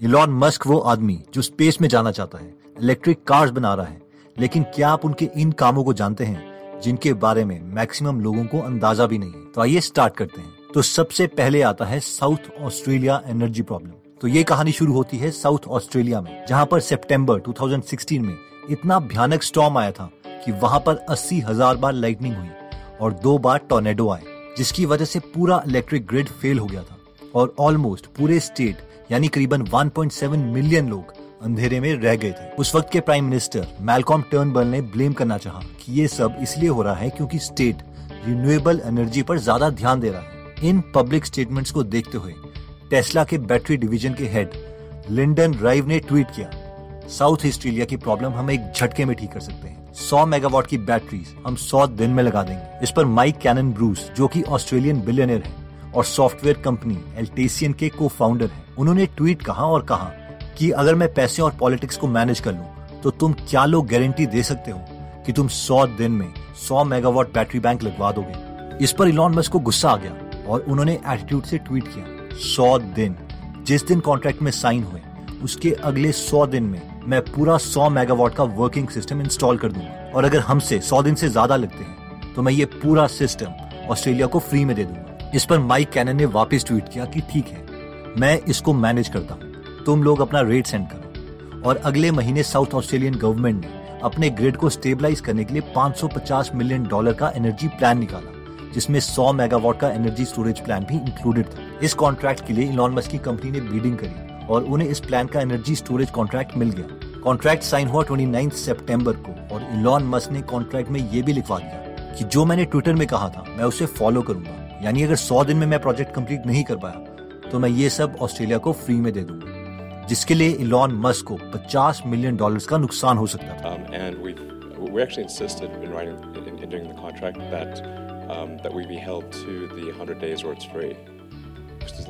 Elon Musk वो आदमी जो स्पेस में जाना चाहता है इलेक्ट्रिक कार्स बना रहा है। लेकिन क्या आप उनके इन कामों को जानते हैं, जिनके बारे में मैक्सिमम लोगों को अंदाज़ा भी नहीं है? तो आइए स्टार्ट करते हैं। तो सबसे पहले आता है साउथ ऑस्ट्रेलिया एनर्जी प्रॉब्लम तो ये कहानी शुरू होती है साउथ ऑस्ट्रेलिया में, जहाँ पर सितंबर 2016 में इतना भयानक स्टॉर्म आया था कि वहाँ पर अस्सी हज़ार बार लाइटनिंग हुई और दो बार टोर्नेडो आए, जिसकी वजह से पूरा इलेक्ट्रिक ग्रिड फेल हो गया था और ऑलमोस्ट पूरे स्टेट यानी करीबन 1.7 मिलियन लोग अंधेरे में रह गए थे। उस वक्त के प्राइम मिनिस्टर मैलकॉम टर्नबल ने ब्लेम करना चाहा कि ये सब इसलिए हो रहा है क्योंकि स्टेट रिन्यूएबल एनर्जी पर ज़्यादा ध्यान दे रहा है। इन पब्लिक स्टेटमेंट्स को देखते हुए टेस्ला के बैटरी डिवीज़न के हेड लिंडन राइव ने ट्वीट किया साउथ ऑस्ट्रेलिया की प्रॉब्लम हम एक झटके में ठीक कर सकते हैं। 100 मेगावाट की बैटरीज हम 100 दिन में लगा देंगे। इस पर माइक कैनन ब्रूस जो कि ऑस्ट्रेलियन बिलियनर है और सॉफ्टवेयर कंपनी एल्टेसियन के को फाउंडर है। उन्होंने ट्वीट कहा और कहा कि अगर मैं पैसे और पॉलिटिक्स को मैनेज कर लूँ तो तुम क्या लोग गारंटी दे सकते हो कि तुम 100 दिन में 100 मेगावाट बैटरी बैंक लगवा दोगे? इस पर इलॉन मस्क को गुस्सा आ गया और उन्होंने एटीट्यूड से ट्वीट किया 100 दिन। जिस दिन कॉन्ट्रैक्ट में साइन हुए, उसके अगले 100 दिन में मैं पूरा 100 मेगावाट का वर्किंग सिस्टम इंस्टॉल कर दूँगा। और अगर हमसे 100 दिन से ज़्यादा लगते हैं तो मैं ये पूरा सिस्टम ऑस्ट्रेलिया को फ्री में दे दूँगा। इस पर माइक कैनन ने वापस ट्वीट किया कि ठीक है, मैं इसको मैनेज करता हूँ। तुम लोग अपना रेट सेंड करो। और अगले महीने साउथ ऑस्ट्रेलियन गवर्नमेंट ने अपने ग्रिड को स्टेबलाइज करने के लिए 550 मिलियन डॉलर का एनर्जी प्लान निकाला, जिसमें 100 मेगावाट का एनर्जी स्टोरेज प्लान भी इंक्लूडेड था। इस कॉन्ट्रैक्ट के लिए इलॉन मस्क की कंपनी ने बीडिंग करी और उन्हें इस प्लान का एनर्जी स्टोरेज कॉन्ट्रैक्ट मिल गया। कॉन्ट्रैक्ट साइन हुआ 29 सितंबर को और इलॉन मस्क ने कॉन्ट्रैक्ट में ये भी लिखवा दिया कि जो मैंने ट्विटर में कहा था, मैं उसे फॉलो करूँगा। यानी अगर 100 दिन में मैं प्रोजेक्ट कंप्लीट नहीं कर पाया तो मैं ये सब ऑस्ट्रेलिया को फ्री में दे दूँगा जिसके लिए इलॉन मस्क को 50 मिलियन डॉलर्स का नुकसान हो सकता था Um, we actually insisted in writing in, in doing the contract that um, that we be held to the 100 days or it's free.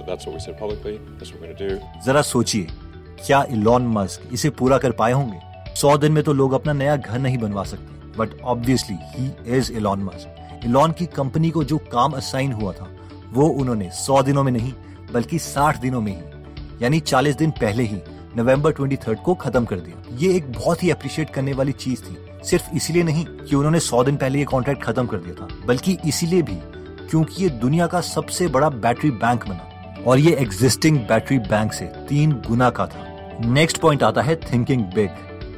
That's what we said publicly. That's what we're going to do. जरा सोचिए क्या Elon Musk इसे पूरा कर पाए होंगे सौ दिन में तो लोग अपना नया घर नहीं बनवा सकते but obviously he is Elon Musk Elon की कंपनी को जो काम असाइन हुआ था, वो उन्होंने सौ दिनों में नहीं, बल्कि 60 दिनों में ही, यानी 40 दिन पहले ही, नवंबर 23 को खत्म कर दिया। ये एक बहुत ही अप्रिशिएट करने वाली चीज़ थी। सिर्फ़ इसलिए नहीं कि उन्होंने 100 दिन पहले ये कॉन्ट्रैक्ट खत्म कर दिया था, बल्कि इसीलिए भी क्योंकि ये दुनिया का सबसे बड़ा बैटरी बैंक बना। और ये एग्जिस्टिंग बैटरी बैंक से तीन गुना का था। नेक्स्ट पॉइंट आता है thinking big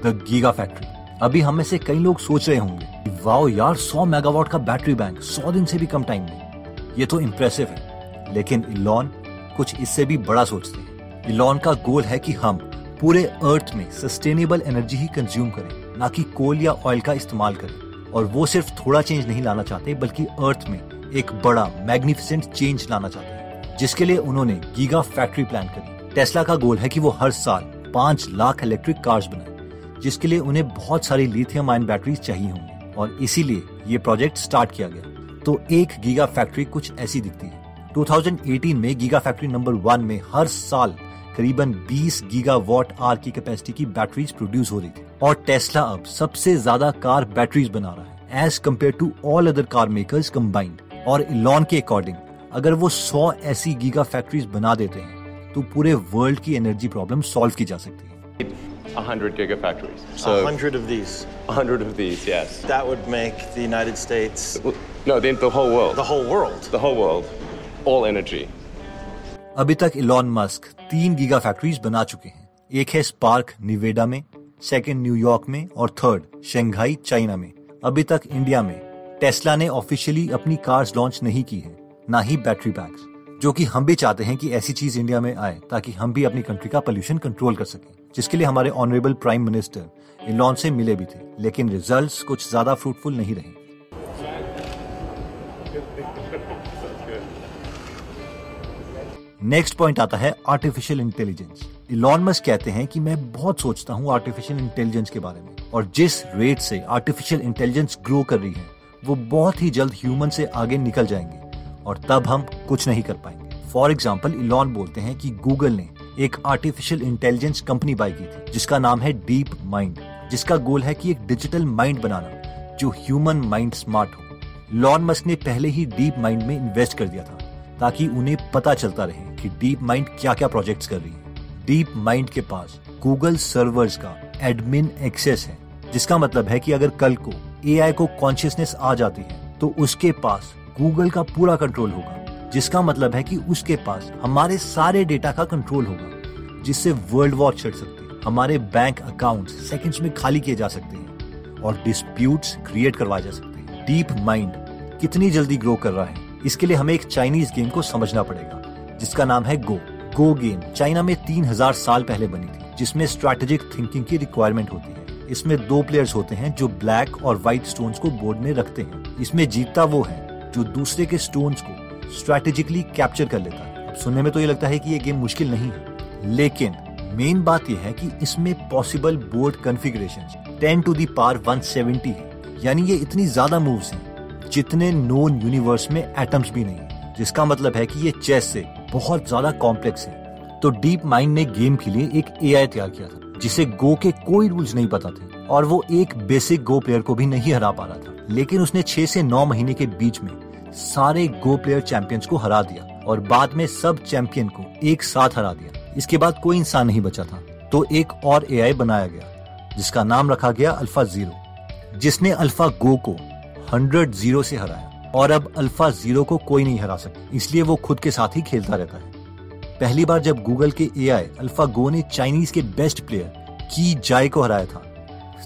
the giga factory अभी हम से कई लोग सोच रहे होंगे वाओ यार 100 मेगावाट का बैटरी बैंक 100 दिन से भी कम टाइम में ये तो इम्प्रेसिव है। लेकिन इलॉन कुछ इससे भी बड़ा सोचते हैं। इलॉन का गोल है कि हम पूरे अर्थ में सस्टेनेबल एनर्जी ही कंज्यूम करें, ना कि कोल या ऑयल का इस्तेमाल करें। और वो सिर्फ़ थोड़ा चेंज नहीं लाना चाहते, बल्कि अर्थ में एक बड़ा मैग्निफिसेंट चेंज लाना चाहते हैं। जिसके लिए उन्होंने गीगा फैक्ट्री प्लान करी। टेस्ला का गोल है कि वो हर साल पाँच लाख इलेक्ट्रिक कार्स बनाए, जिसके लिए उन्हें बहुत सारी लिथियम आयन बैटरीज चाहिए होंगी। और इसीलिए ये प्रोजेक्ट स्टार्ट किया गया। तो एक गीगा फैक्ट्री कुछ ऐसी दिखती है। 2018 में गीगा फैक्ट्री नंबर वन में हर साल करीबन 20 गीगा वॉट आर की कैपेसिटी की बैटरीज प्रोड्यूस हो रही थी। और टेस्ला अब सबसे ज़्यादा कार बैटरीज बना रहा है as compared to all other car makers combined और इलॉन के अकॉर्डिंग अगर वो 100 ऐसी गीगा फैक्ट्रीज बना देते हैं तो पूरे वर्ल्ड की एनर्जी प्रॉब्लम सॉल्व की जा सकती है। 100 gigafactories. A So hundred of these. 100 of these, yes. That would make the United States, No, the, the whole world. the whole world. The whole world. All energy. अभी तक Elon Musk तीन giga factories बना चुके हैं एक है spark निवेडा में second New York में और थर्ड शंघाई चाइना में अभी तक इंडिया में टेस्ला ने ऑफिशियली अपनी कार्स लॉन्च नहीं की है ना ही बैटरी बैग्स जो कि हम भी चाहते हैं कि ऐसी चीज़ इंडिया में आए ताकि हम भी अपनी कंट्री का पोल्यूशन कंट्रोल कर सकें जिसके लिए हमारे ऑनरेबल प्राइम मिनिस्टर इलॉन से मिले भी थे, लेकिन रिजल्ट्स कुछ ज़्यादा फ्रूटफुल नहीं रहे। नेक्स्ट पॉइंट आता है आर्टिफिशियल इंटेलिजेंस इलॉन मस्क कहते हैं कि मैं बहुत सोचता हूँ आर्टिफिशियल इंटेलिजेंस के बारे में, और जिस रेट से आर्टिफिशियल इंटेलिजेंस ग्रो कर रही है, वो बहुत ही जल्द ह्यूमन से आगे निकल जाएँगे, और तब हम कुछ नहीं कर पाएँगे। फॉर एग्ज़ाम्पल इलॉन बोलते हैं कि गूगल ने एक आर्टिफिशियल इंटेलिजेंस कंपनी बाई की थी, जिसका नाम है डीप माइंड जिसका गोल है कि एक डिजिटल माइंड बनाना, जो ह्यूमन माइंड स्मार्ट हो। लॉन मस्क ने पहले ही डीप माइंड में इन्वेस्ट कर दिया था, ताकि उन्हें पता चलता रहे कि डीप माइंड क्या क्या प्रोजेक्ट्स कर रही है। डीप माइंड के पास गूगल सर्वर्स का एडमिन एक्सेस है, जिसका मतलब है कि अगर कल को एआई को कॉन्शियसनेस आ जाती है तो उसके पास गूगल का पूरा कंट्रोल होगा। जिसका मतलब है कि उसके पास हमारे सारे डेटा का कंट्रोल होगा, जिससे वर्ल्ड वॉर चढ़ सकती है। हमारे बैंक अकाउंट सेकंड्स में खाली किए जा सकते हैं और डिस्प्यूट्स क्रिएट करवाए जा सकते हैं। डीप माइंड कितनी जल्दी ग्रो कर रहा है, इसके लिए हमें एक चाइनीज़ गेम को समझना पड़ेगा, जिसका नाम है गो गो गेम चाइना में तीन हज़ार साल पहले बनी थी, जिसमें स्ट्रेटेजिक थिंकिंग की रिक्वायरमेंट होती है। इसमें दो प्लेयर्स होते हैं जो ब्लैक और व्हाइट स्टोन्स को बोर्ड में रखते हैं। इसमें जीतता वो है जो दूसरे के स्टोन्स को स्ट्रैटेजिकली कैप्चर कर लेता है। सुनने में तो ये लगता है कि ये गेम मुश्किल नहीं है। लेकिन मेन बात यह है कि इसमें possible board configuration 10 to the power 170 है। यानी ये इतनी ज़्यादा मूव्स हैं, जितने नोन यूनिवर्स में एटम्स भी नहीं जिसका मतलब है कि ये चेस से बहुत ज़्यादा कॉम्प्लेक्स है। तो डीप माइंड ने गेम के लिए एक एआई तैयार किया था, जिसे गो के कोई रूल्स नहीं पता थे, और वो एक बेसिक गो प्लेयर को भी नहीं हरा पा रहा था। लेकिन उसने छह से नौ महीने के बीच में सारे गो प्लेयर चैंपियंस को हरा दिया और बाद में सब चैंपियन को एक साथ हरा दिया। इसके बाद कोई इंसान नहीं बचा था। तो एक और एआई बनाया गया, जिसका नाम रखा गया अल्फ़ा ज़ीरो जिसने अल्फ़ा गो को हंड्रेड ज़ीरो से हराया और अब अल्फ़ा ज़ीरो को कोई नहीं हरा सकता। इसलिए वो खुद के साथ ही खेलता रहता है। पहली बार जब गूगल के एआई अल्फ़ा गो ने चाइनीज़ के बेस्ट प्लेयर की जाय को हराया था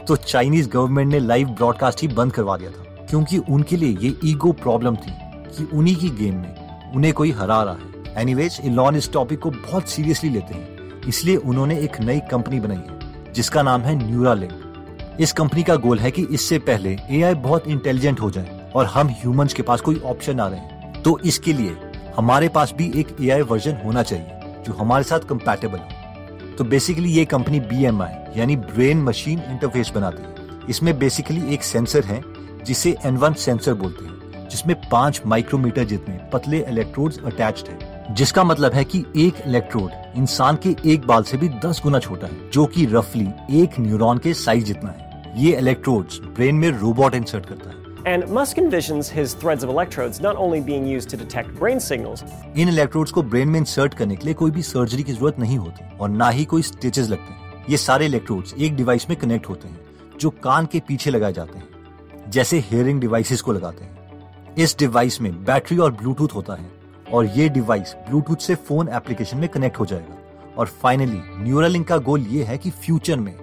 तो चाइनीज़ गवर्नमेंट ने लाइव ब्रॉडकास्ट ही बंद करवा दिया था। क्योंकि उनके लिए ये ईगो प्रॉब्लम थी कि उन्हीं की गेम में उन्हें कोई हरा रहा है। एनीवेज इलॉन इस टॉपिक को बहुत सीरियसली लेते हैं। इसलिए उन्होंने एक नई कंपनी बनाई है, जिसका नाम है न्यूरालिंक इस कंपनी का गोल है कि इससे पहले एआई बहुत इंटेलिजेंट हो जाए और हम ह्यूमंस के पास कोई ऑप्शन आ रहे। हैं तो इसके लिए हमारे पास भी एक एआई वर्जन होना चाहिए, जो हमारे साथ कंपैटिबल हो। तो बेसिकली ये कंपनी बीएमआई यानी ब्रेन मशीन इंटरफेस बनाती है। इसमें बेसिकली एक सेंसर है जिसे एन सेंसर बोलते हैं जिसमें पाँच माइक्रोमीटर जितने पतले इलेक्ट्रोड्स अटैच्ड है जिसका मतलब है कि एक इलेक्ट्रोड इंसान के एक बाल से भी दस गुना छोटा है जो कि रफली एक न्यूरॉन के साइज़ जितना है। ये इलेक्ट्रोड्स ब्रेन में रोबोट इंसर्ट करता है। And Musk envisions his threads of electrodes not only being used to detect brain signals. इन इलेक्ट्रोड्स को ब्रेन में इंसर्ट करने के लिए कोई भी सर्जरी की ज़रूरत नहीं होती और ना ही कोई स्टिचेस लगते हैं। ये सारे इलेक्ट्रोड्स एक डिवाइस में कनेक्ट होते हैं जो कान के पीछे लगाए जाते हैं। जैसे हेयरिंग डिवाइसेस को लगाते हैं। इस डिवाइस में बैटरी और ब्लूटूथ होता है और ये डिवाइस ब्लूटूथ से फ़ोन एप्लीकेशन में कनेक्ट हो जाएगा। और फाइनली न्यूरलिंक का गोल ये है कि फ्यूचर में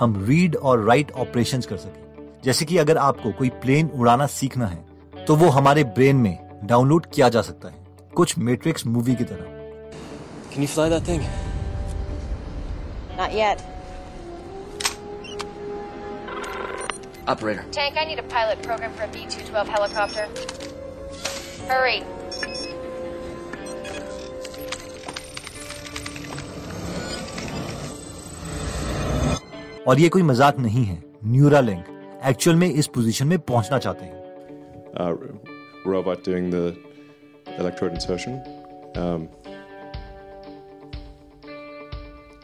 हम रीड और राइट ऑपरेशन कर सकें। जैसे कि अगर आपको कोई प्लेन उड़ाना सीखना है तो वो हमारे ब्रेन में डाउनलोड किया जा सकता है। कुछ मैट्रिक्स मूवी की तरह। Can you fly that thing? Not yet. Operator. Tank, I need a pilot program for a B-212 helicopter. Hurry. और ये कोई मज़ाक नहीं है न्यूरा लिंक एक्चुअल में इस पोजीशन में पहुँचना चाहते हैं robot doing the electrode insertion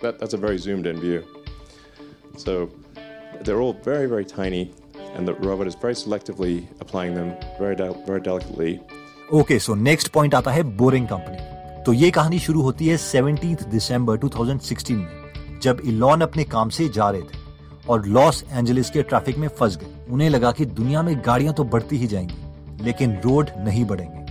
that's a very zoomed in view so they're all very, very tiny, and the robot is very selectively applying them very, del- very delicately. Okay so next point आता है boring company तो ये कहानी शुरू होती है 17 दिसंबर 2016 में जब इलॉन अपने काम से जा रहे थे और लॉस एंजलिस के ट्रैफ़िक में फंस गए। उन्हें लगा कि दुनिया में गाड़ियाँ तो बढ़ती ही जाएँगी लेकिन रोड नहीं बढ़ेंगे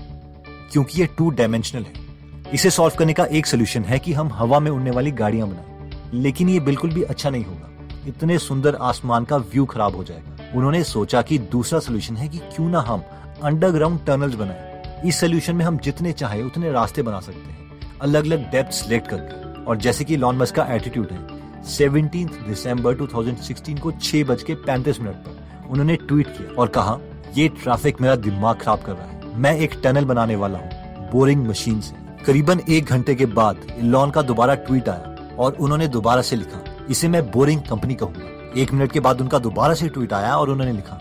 क्योंकि ये टू डायमेंशनल है। इसे सॉल्व करने का एक सोल्यूशन है कि हम हवा में उड़ने वाली गाड़ियाँ बनाएँ लेकिन ये बिल्कुल भी अच्छा नहीं होगा। इतने सुंदर आसमान का व्यू खराब हो जाएगा। उन्होंने सोचा कि दूसरा सोल्यूशन है कि क्यों ना हम अंडरग्राउंड टनल्स बनाएँ। इस सोल्यूशन में हम जितने चाहे उतने रास्ते बना सकते हैं। अलग अलग डेप्थ सिलेक्ट करके। और जैसे कि लॉन मस्क का एटीट्यूड है 17 दिसंबर 2016 को छह बज के पैंतीस मिनट पर उन्होंने ट्वीट किया और कहा, ये ट्रैफ़िक मेरा दिमाग खराब कर रहा है। मैं एक टनल बनाने वाला हूँ बोरिंग मशीन से। करीबन एक घंटे के बाद इलॉन का दोबारा ट्वीट आया और उन्होंने दोबारा से लिखा इसे मैं बोरिंग कंपनी कहूँगा। एक मिनट के बाद उनका दोबारा से ट्वीट आया और उन्होंने लिखा,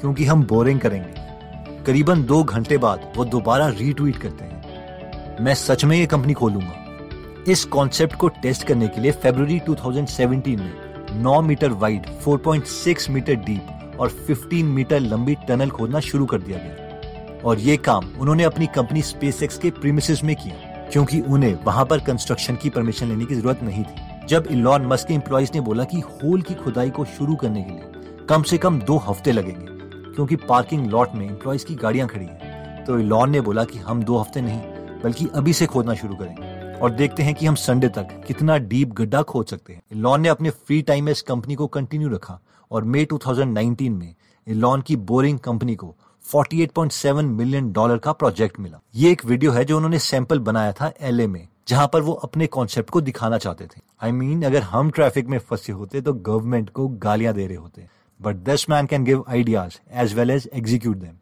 क्योंकि हम बोरिंग करेंगे। करीबन दो घंटे बाद वो दोबारा रीट्वीट करते हैं। मैं सच में ये कंपनी खोलूँगा। इस कॉन्सेप्ट को टेस्ट करने के लिए फरवरी 2017 में 9 मीटर वाइड 4.6 मीटर डीप और 15 मीटर लंबी टनल खोदना शुरू कर दिया गया। और ये काम उन्होंने अपनी कंपनी स्पेसएक्स के प्रीमिसेस में किया, क्योंकि उन्हें वहाँ पर कंस्ट्रक्शन की परमिशन लेने की ज़रूरत नहीं थी। जब इलॉन मस्क के एम्प्लॉइज ने बोला कि होल की खुदाई को शुरू करने के लिए कम से कम दो हफ़्ते लगेंगे, क्योंकि पार्किंग लॉट में एम्प्लॉइज की गाड़ियाँ खड़ी हैं तो इलॉन ने बोला कि हम दो हफ़्ते नहीं, बल्कि अभी से खोदना शुरू करेंगे और देखते हैं कि हम संडे तक कितना डीप गड्ढा खोद सकते हैं। इलॉन ने अपने फ्री टाइम में इस कंपनी को कंटिन्यू रखा और मई 2019 में इलॉन की बोरिंग कंपनी को 48.7 मिलियन डॉलर का प्रोजेक्ट मिला। ये एक वीडियो है जो उन्होंने सैंपल बनाया था एलए में। जहाँ पर वो अपने कॉन्सेप्ट को दिखाना चाहते थे। आई I मीन mean, अगर हम ट्रैफ़िक में फंसे होते तो गवर्नमेंट को गालियाँ दे रहे होते। But this man can give ideas as well as execute them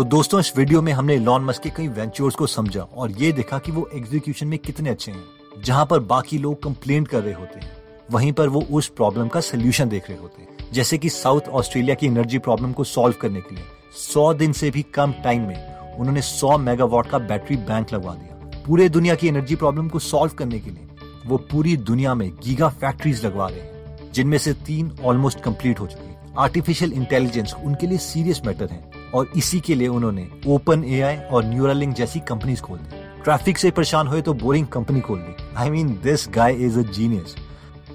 तो दोस्तों, इस वीडियो में हमने लॉन मस्क के कई वेंचर्स को समझा और ये देखा कि वो एग्जीक्यूशन में कितने अच्छे हैं, जहाँ पर बाकी लोग कंप्लेंट कर रहे होते हैं। वहीं पर वो उस प्रॉब्लम का सोल्यूशन देख रहे होते हैं। जैसे कि साउथ ऑस्ट्रेलिया की एनर्जी प्रॉब्लम को सॉल्व करने के लिए। सौ दिन से भी कम टाइम में उन्होंने सौ मेगावाट का बैटरी बैंक लगवा दिया। पूरे दुनिया की एनर्जी प्रॉब्लम को सॉल्व करने के लिए वो पूरी दुनिया में गीगा फैक्ट्रीज लगवा रहे हैं, जिनमें से तीन ऑलमोस्ट कंप्लीट हो चुकी आर्टिफिशियल इंटेलिजेंस उनके लिए सीरियस मैटर है। और इसी के लिए उन्होंने ओपन एआई और न्यूरालिंक जैसी कंपनीज़ खोल दी। ट्रैफ़िक से परेशान हुए तो बोरिंग कंपनी खोल दी। I mean this guy is a genius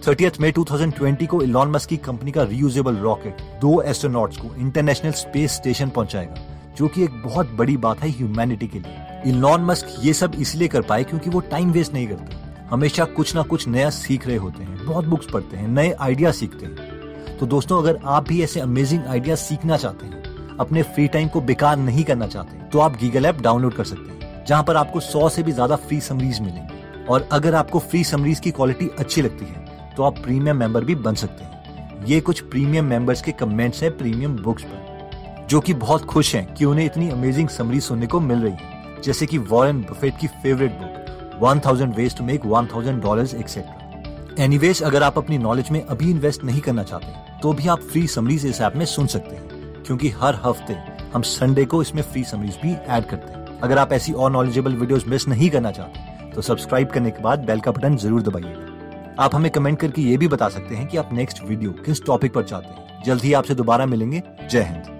thirty मई 2020 को इलॉन मस्क की कंपनी का रीयूजेबल रॉकेट दो एस्ट्रोनॉट्स को इंटरनेशनल स्पेस स्टेशन पहुंचाएगा, जो कि एक बहुत बड़ी बात है ह्यूमैनिटी के लिए। इलॉन मस्क ये सब इसलिए कर पाए क्योंकि वो टाइम वेस्ट नहीं करते। हमेशा कुछ ना कुछ नया सीख रहे होते हैं, बहुत बुक्स पढ़ते हैं, नए आइडिया सीखते हैं। तो दोस्तों, अगर आप भी ऐसे अमेजिंग आइडिया सीखना चाहते हैं अपने फ्री टाइम को बेकार नहीं करना चाहते तो आप गीगल ऐप डाउनलोड कर सकते हैं, जहाँ पर आपको सौ से भी ज़्यादा फ्री समरीज मिलेंगे। और अगर आपको फ्री समरीज की क्वालिटी अच्छी लगती है तो आप प्रीमियम मेंबर भी बन सकते हैं। ये कुछ प्रीमियम मेंबर्स के कमेंट्स हैं प्रीमियम बुक्स पर, जो कि बहुत खुश हैं कि उन्हें इतनी अमेजिंग समरी सुनने को मिल रही है। जैसे कि वॉरेन बफेट की favourite book 1000 ways to make 1000 dollars etcetera anyways अगर आप अपनी नॉलेज में अभी इन्वेस्ट नहीं करना चाहते तो भी आप फ्री समरीज इस ऐप में सुन सकते हैं। क्योंकि हर हफ़्ते हम संडे को इसमें फ्री समरीज भी ऐड करते हैं। अगर आप ऐसी और नॉलेजेबल वीडियोस मिस नहीं करना चाहते तो सब्सक्राइब करने के बाद बेल का बटन ज़रूर दबाइएगा। आप हमें कमेंट करके ये भी बता सकते हैं कि आप नेक्स्ट वीडियो किस टॉपिक पर चाहते हैं। जल्द ही आपसे दोबारा मिलेंगे। जय हिंद।